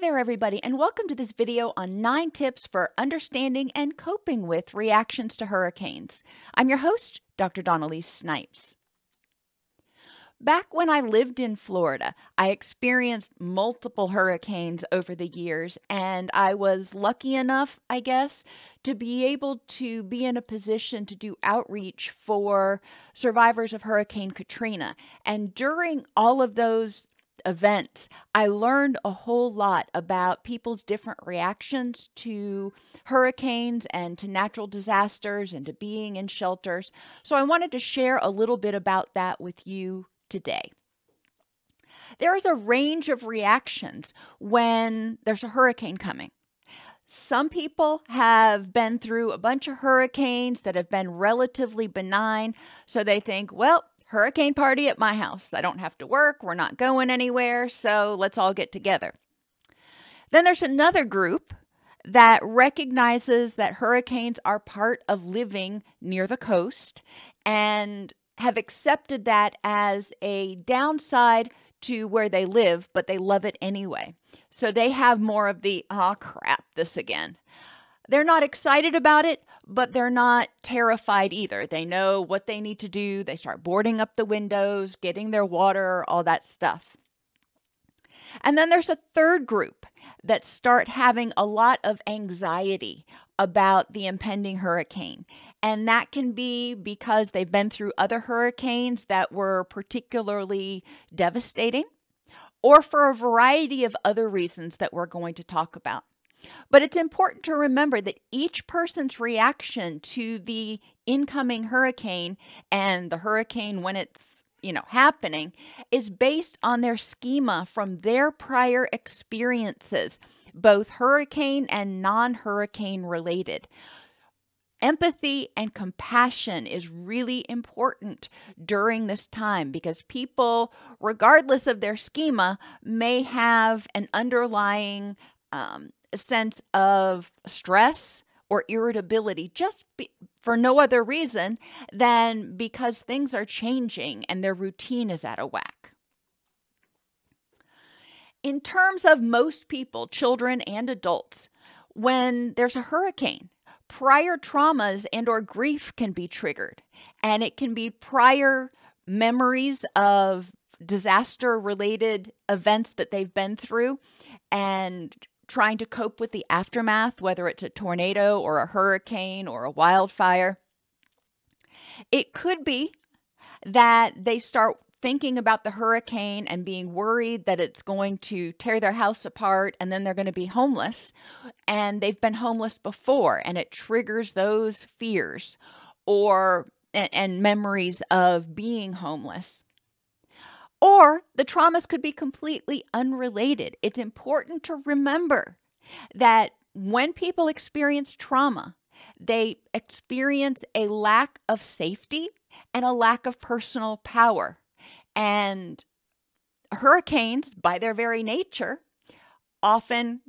there, everybody, and welcome to this video on nine tips for understanding and coping with reactions to hurricanes. I'm your host, Dr. Dawn-Elise Snipes. Back when I lived in Florida, I experienced multiple hurricanes over the years, and I was lucky enough, I guess, to be able to be in a position to do outreach for survivors of Hurricane Katrina. And during all of those events, I learned a whole lot about people's different reactions to hurricanes and to natural disasters and to being in shelters. So I wanted to share a little bit about that with you today. There is a range of reactions when there's a hurricane coming. Some people have been through a bunch of hurricanes that have been relatively benign, so they think, well, hurricane party at my house. I don't have to work, we're not going anywhere, so let's all get together. Then there's another group that recognizes that hurricanes are part of living near the coast and have accepted that as a downside to where they live, but they love it anyway. So they have more of the, oh crap, this again. They're not excited about it, but they're not terrified either. They know what they need to do. They start boarding up the windows, getting their water, all that stuff. And then there's a third group that start having a lot of anxiety about the impending hurricane. And that can be because they've been through other hurricanes that were particularly devastating, or for a variety of other reasons that we're going to talk about. But it's important to remember that each person's reaction to the incoming hurricane and the hurricane when it's you know happening is based on their schema from their prior experiences both hurricane and non-hurricane related. Empathy and compassion is really important during this time because people, regardless of their schema, may have an underlying um, sense of stress or irritability just be, for no other reason than because things are changing and their routine is out of whack. In terms of most people, children and adults, when there's a hurricane, prior traumas and or grief can be triggered and it can be prior memories of disaster related events that they've been through and trying to cope with the aftermath whether it's a tornado or a hurricane or a wildfire it could be that they start thinking about the hurricane and being worried that it's going to tear their house apart and then they're going to be homeless. And they've been homeless before, and it triggers those fears or and, and memories of being homeless. Or the traumas could be completely unrelated. It's important to remember that when people experience trauma, they experience a lack of safety and a lack of personal power. And hurricanes, by their very nature, often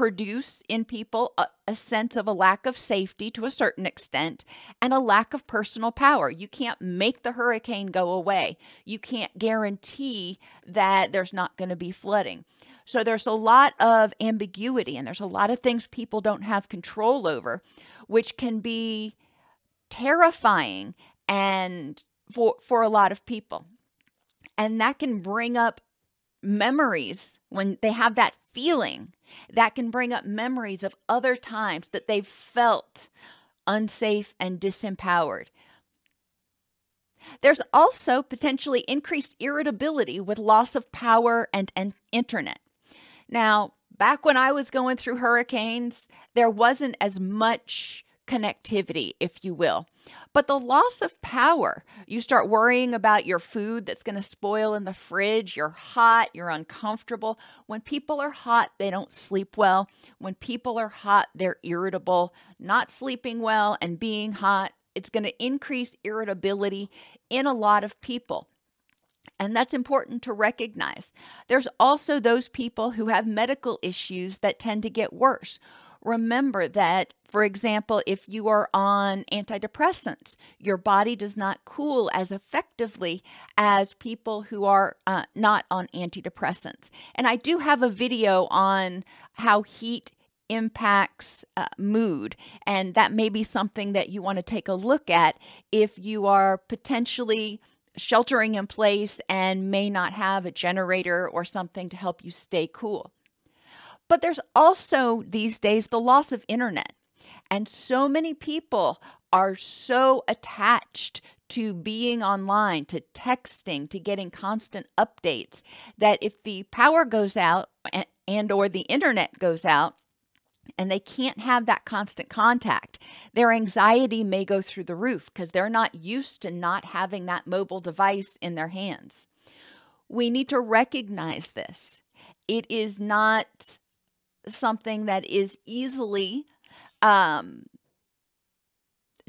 produce in people a, a, sense of a lack of safety to a certain extent and a lack of personal power. You can't make the hurricane go away. You can't guarantee that there's not going to be flooding. So there's a lot of ambiguity and there's a lot of things people don't have control over, which can be terrifying and for for a lot of people. And that can bring up memories when they have that feeling. That can bring up memories of other times that they've felt unsafe and disempowered. There's also potentially increased irritability with loss of power and, and internet. Now, back when I was going through hurricanes, there wasn't as much connectivity, if you will. But the loss of power, you start worrying about your food that's going to spoil in the fridge. You're hot, you're uncomfortable. When people are hot, they don't sleep well. When people are hot, they're irritable. Not sleeping well and being hot, it's going to increase irritability in a lot of people. And that's important to recognize. There's also those people who have medical issues that tend to get worse remember that, for example, if you are on antidepressants, your body does not cool as effectively as people who are uh, not on antidepressants. And I do have a video on how heat impacts uh, mood. And that may be something that you want to take a look at if you are potentially sheltering in place and may not have a generator or something to help you stay cool. But there's also these days the loss of internet. And so many people are so attached to being online, to texting, to getting constant updates that if the power goes out and, and or the internet goes out, and they can't have that constant contact. Their anxiety may go through the roof because they're not used to not having that mobile device in their hands. We need to recognize this. It is not something that is easily um,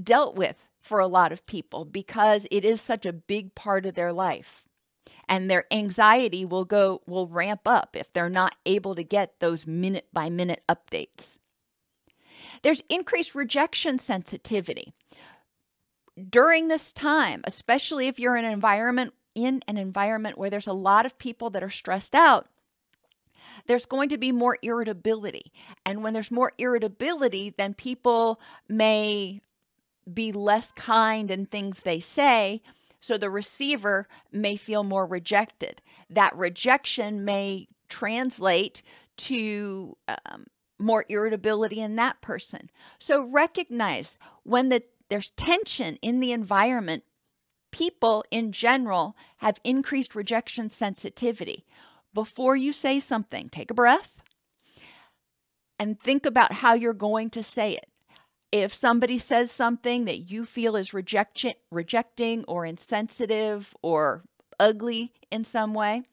dealt with for a lot of people because it is such a big part of their life. And their anxiety will go will ramp up if they're not able to get those minute by minute updates. There's increased rejection sensitivity. During this time especially if you're in an environment in an environment where there's a lot of people that are stressed out there's going to be more irritability. And when there's more irritability, then people may be less kind in things they say. So the receiver may feel more rejected. That rejection may translate to um, more irritability in that person. So recognize when the, there's tension in the environment, people in general have increased rejection sensitivity before you say something, take a breath and think about how you're going to say it. If somebody says something that you feel is reject- rejecting or insensitive or ugly in some way,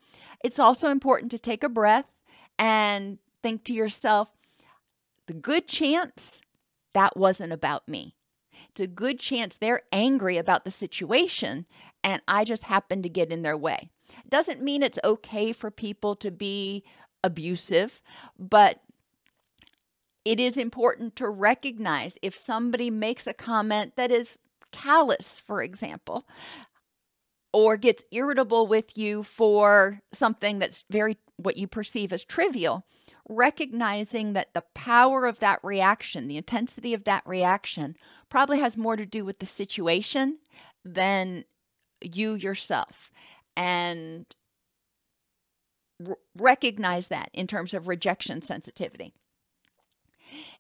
it's also important to take a breath and think to yourself, the good chance that wasn't about me. It's a good chance they're angry about the situation and I just happen to get in their way. Doesn't mean it's okay for people to be abusive, but it is important to recognize if somebody makes a comment that is callous, for example, or gets irritable with you for something that's very what you perceive as trivial, recognizing that the power of that reaction, the intensity of that reaction, probably has more to do with the situation than you yourself and recognize that in terms of rejection sensitivity.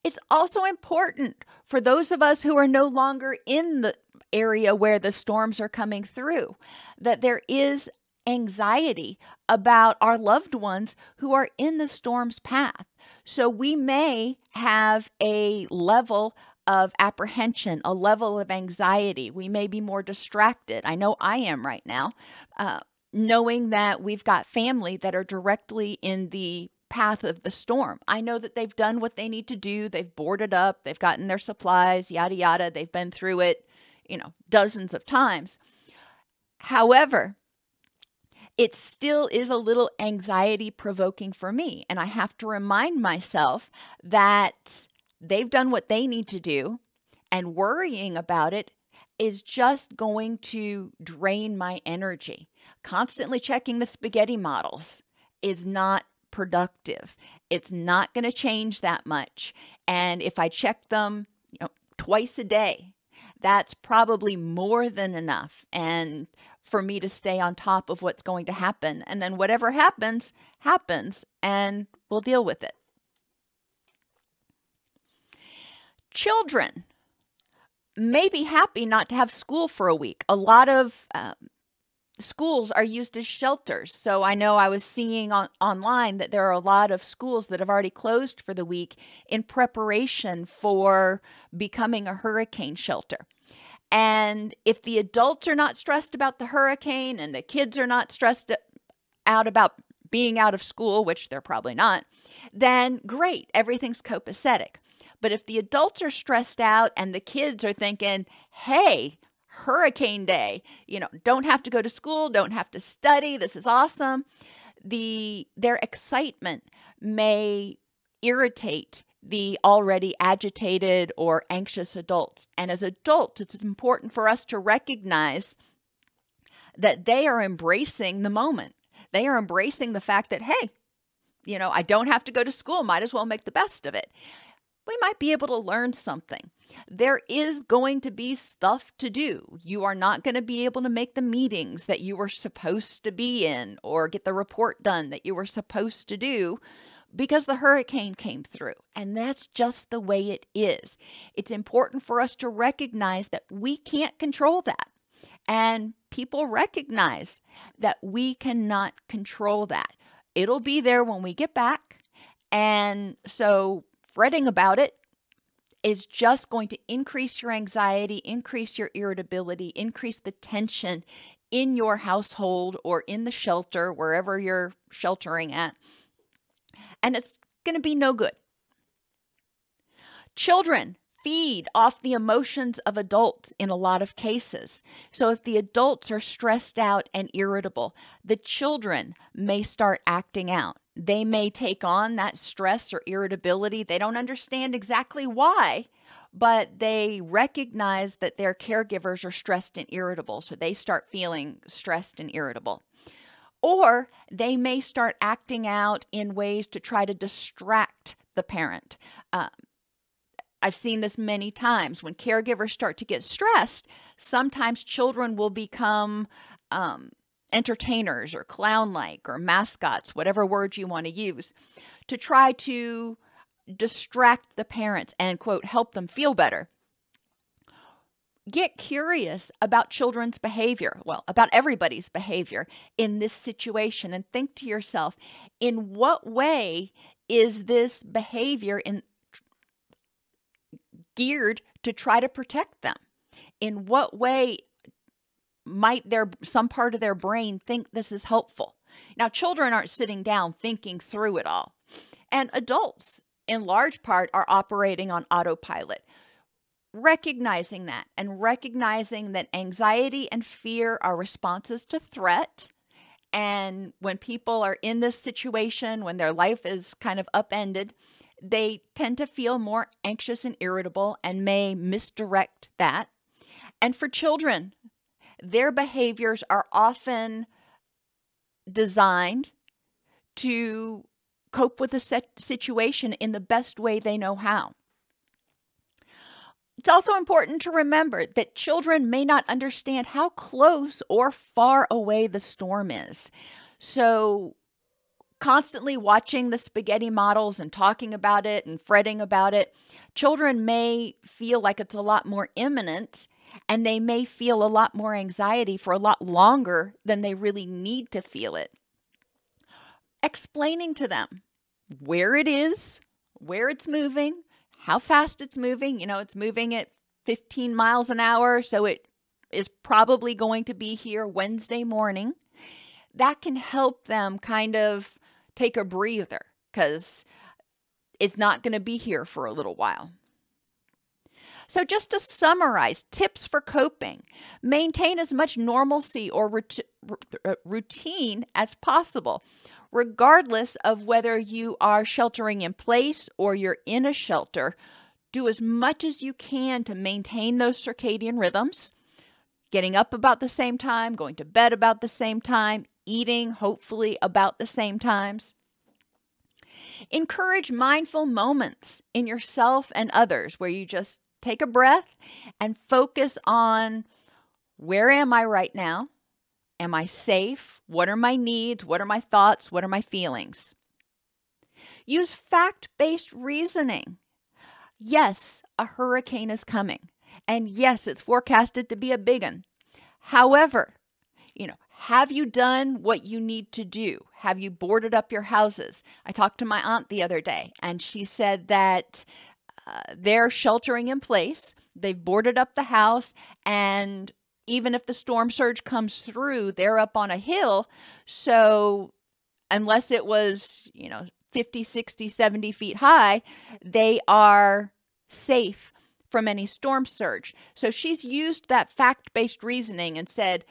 It's also important for those of us who are no longer in the area where the storms are coming through that there is anxiety about our loved ones who are in the storm's path. So we may have a level of apprehension, a level of anxiety. We may be more distracted. I know I am right now, uh, knowing that we've got family that are directly in the path of the storm. I know that they've done what they need to do. They've boarded up, they've gotten their supplies, yada, yada. They've been through it, you know, dozens of times. However, it still is a little anxiety provoking for me. And I have to remind myself that they've done what they need to do, and worrying about it is just going to drain my energy. Constantly checking the spaghetti models is not productive. It's not going to change that much. And if I check them, you know, twice a day, that's probably more than enough and for me to stay on top of what's going to happen. And then whatever happens, happens and we'll deal with it. Children may be happy not to have school for a week. A lot of um, schools are used as shelters. So I know I was seeing on, online that there are a lot of schools that have already closed for the week in preparation for becoming a hurricane shelter. And if the adults are not stressed about the hurricane and the kids are not stressed out about being out of school, which they're probably not, then great, everything's copacetic. But if the adults are stressed out and the kids are thinking, hey, hurricane day, you know, don't have to go to school, don't have to study, this is awesome, the their excitement may irritate the already agitated or anxious adults. And as adults, it's important for us to recognize that they are embracing the moment. They are embracing the fact that, hey, you know, I don't have to go to school, might as well make the best of it. We might be able to learn something. There is going to be stuff to do. You are not going to be able to make the meetings that you were supposed to be in or get the report done that you were supposed to do because the hurricane came through. And that's just the way it is. It's important for us to recognize that we can't control that. And people recognize that we cannot control that. It'll be there when we get back. And so fretting about it is just going to increase your anxiety, increase your irritability, increase the tension in your household or in the shelter, wherever you're sheltering at. And it's going to be no good. Children feed off the emotions of adults in a lot of cases. So, if the adults are stressed out and irritable, the children may start acting out. They may take on that stress or irritability. They don't understand exactly why, but they recognize that their caregivers are stressed and irritable. So, they start feeling stressed and irritable. Or they may start acting out in ways to try to distract the parent. Um, I've seen this many times. When caregivers start to get stressed, sometimes children will become um, entertainers or clown like or mascots, whatever word you want to use, to try to distract the parents and, quote, help them feel better. Get curious about children's behavior, well, about everybody's behavior in this situation, and think to yourself, in what way is this behavior in geared to try to protect them? In what way might their some part of their brain think this is helpful? Now, children aren't sitting down thinking through it all. And adults, in large part, are operating on autopilot. Recognizing that and recognizing that anxiety and fear are responses to threat. And when people are in this situation, when their life is kind of upended, they tend to feel more anxious and irritable and may misdirect that. And for children, their behaviors are often designed to cope with a situation in the best way they know how. It's also important to remember that children may not understand how close or far away the storm is. So, constantly watching the spaghetti models and talking about it and fretting about it, children may feel like it's a lot more imminent and they may feel a lot more anxiety for a lot longer than they really need to feel it. Explaining to them where it is, where it's moving, how fast it's moving. You know, it's moving at 15 miles an hour, so it is probably going to be here Wednesday morning. That can help them kind of take a breather because it's not going to be here for a little while. So, just to summarize tips for coping maintain as much normalcy or uh, routine as possible, regardless of whether you are sheltering in place or you're in a shelter. Do as much as you can to maintain those circadian rhythms, getting up about the same time, going to bed about the same time, eating hopefully about the same times. Encourage mindful moments in yourself and others where you just take a breath and focus on where am I right now? Am I safe? What are my needs? What are my thoughts? What are my feelings? Use fact based reasoning. Yes, a hurricane is coming. And yes, it's forecasted to be a big one. However, you know, have you done what you need to do? Have you boarded up your houses? I talked to my aunt the other day, and she said that uh, they're sheltering in place. They've boarded up the house, and even if the storm surge comes through, they're up on a hill. So, unless it was, you know, 50, 60, 70 feet high, they are safe from any storm surge. So, she's used that fact based reasoning and said,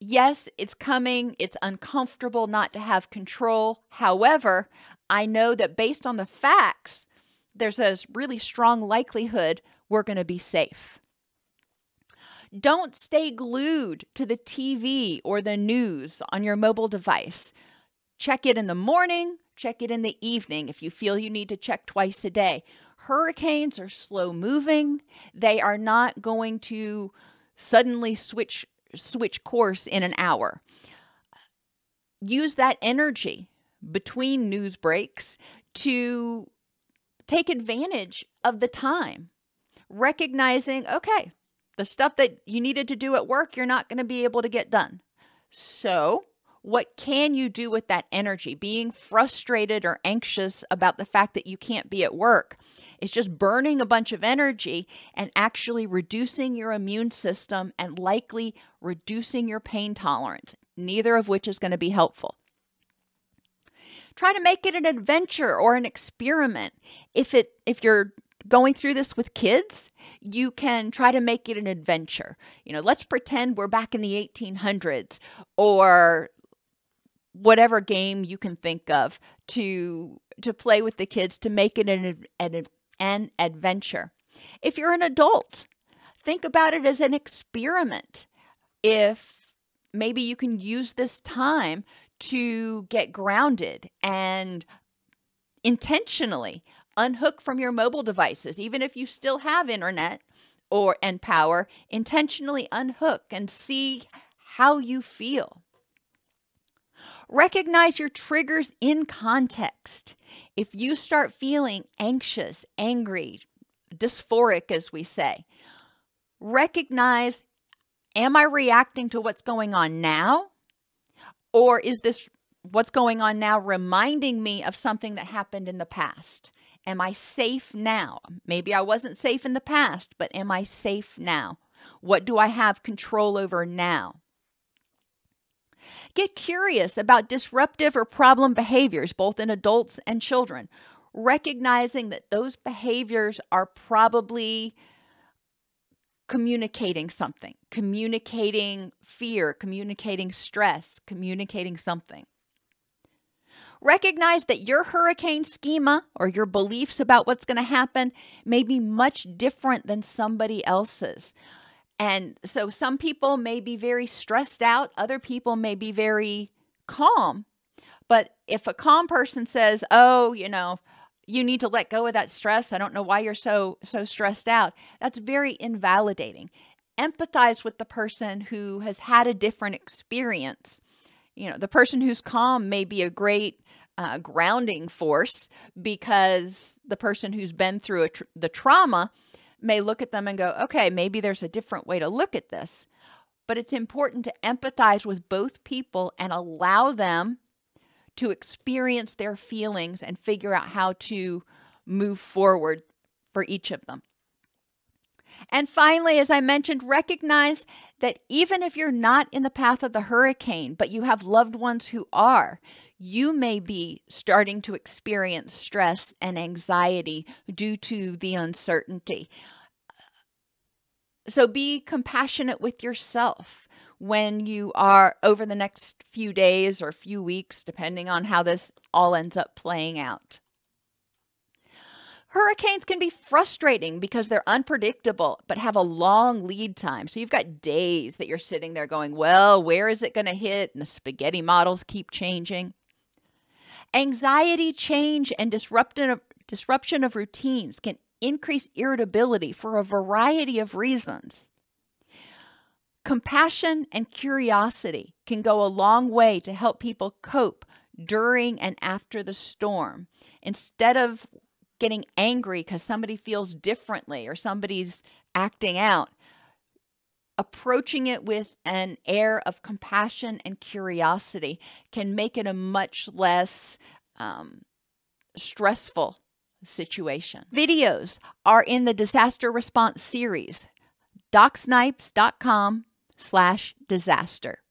yes, it's coming. It's uncomfortable not to have control. However, I know that based on the facts, there's a really strong likelihood we're going to be safe. Don't stay glued to the TV or the news on your mobile device. Check it in the morning, check it in the evening if you feel you need to check twice a day. Hurricanes are slow moving. They are not going to suddenly switch switch course in an hour. Use that energy between news breaks to take advantage of the time. Recognizing, okay, the stuff that you needed to do at work, you're not going to be able to get done. So, what can you do with that energy? Being frustrated or anxious about the fact that you can't be at work is just burning a bunch of energy and actually reducing your immune system and likely reducing your pain tolerance, neither of which is going to be helpful. Try to make it an adventure or an experiment. If it if you're going through this with kids, you can try to make it an adventure. You know, let's pretend we're back in the 1800s or whatever game you can think of to to play with the kids to make it an, an, an adventure. If you're an adult, think about it as an experiment. If maybe you can use this time to get grounded and intentionally unhook from your mobile devices, even if you still have internet or and power, intentionally unhook and see how you feel. Recognize your triggers in context. If you start feeling anxious, angry, dysphoric, as we say, recognize am I reacting to what's going on now? Or is this what's going on now reminding me of something that happened in the past? Am I safe now? Maybe I wasn't safe in the past, but am I safe now? What do I have control over now? Get curious about disruptive or problem behaviors, both in adults and children, recognizing that those behaviors are probably communicating something, communicating fear, communicating stress, communicating something. Recognize that your hurricane schema or your beliefs about what's going to happen may be much different than somebody else's. And so some people may be very stressed out, other people may be very calm. But if a calm person says, "Oh, you know, you need to let go of that stress. I don't know why you're so so stressed out." That's very invalidating. Empathize with the person who has had a different experience. You know, the person who's calm may be a great uh, grounding force because the person who's been through tr- the trauma may look at them and go, okay, maybe there's a different way to look at this. But it's important to empathize with both people and allow them to experience their feelings and figure out how to move forward for each of them. And finally, as I mentioned, recognize that even if you're not in the path of the hurricane, but you have loved ones who are, you may be starting to experience stress and anxiety due to the uncertainty. So be compassionate with yourself when you are over the next few days or few weeks, depending on how this all ends up playing out. Hurricanes can be frustrating because they're unpredictable but have a long lead time. So you've got days that you're sitting there going, well, where is it going to hit? And the spaghetti models keep changing. Anxiety, change, and disruption of, disruption of routines can increase irritability for a variety of reasons. Compassion and curiosity can go a long way to help people cope during and after the storm. Instead of getting angry because somebody feels differently or somebody's acting out. Approaching it with an air of compassion and curiosity can make it a much less um, stressful situation. Videos are in the disaster response series, docsnipes.com slash disaster.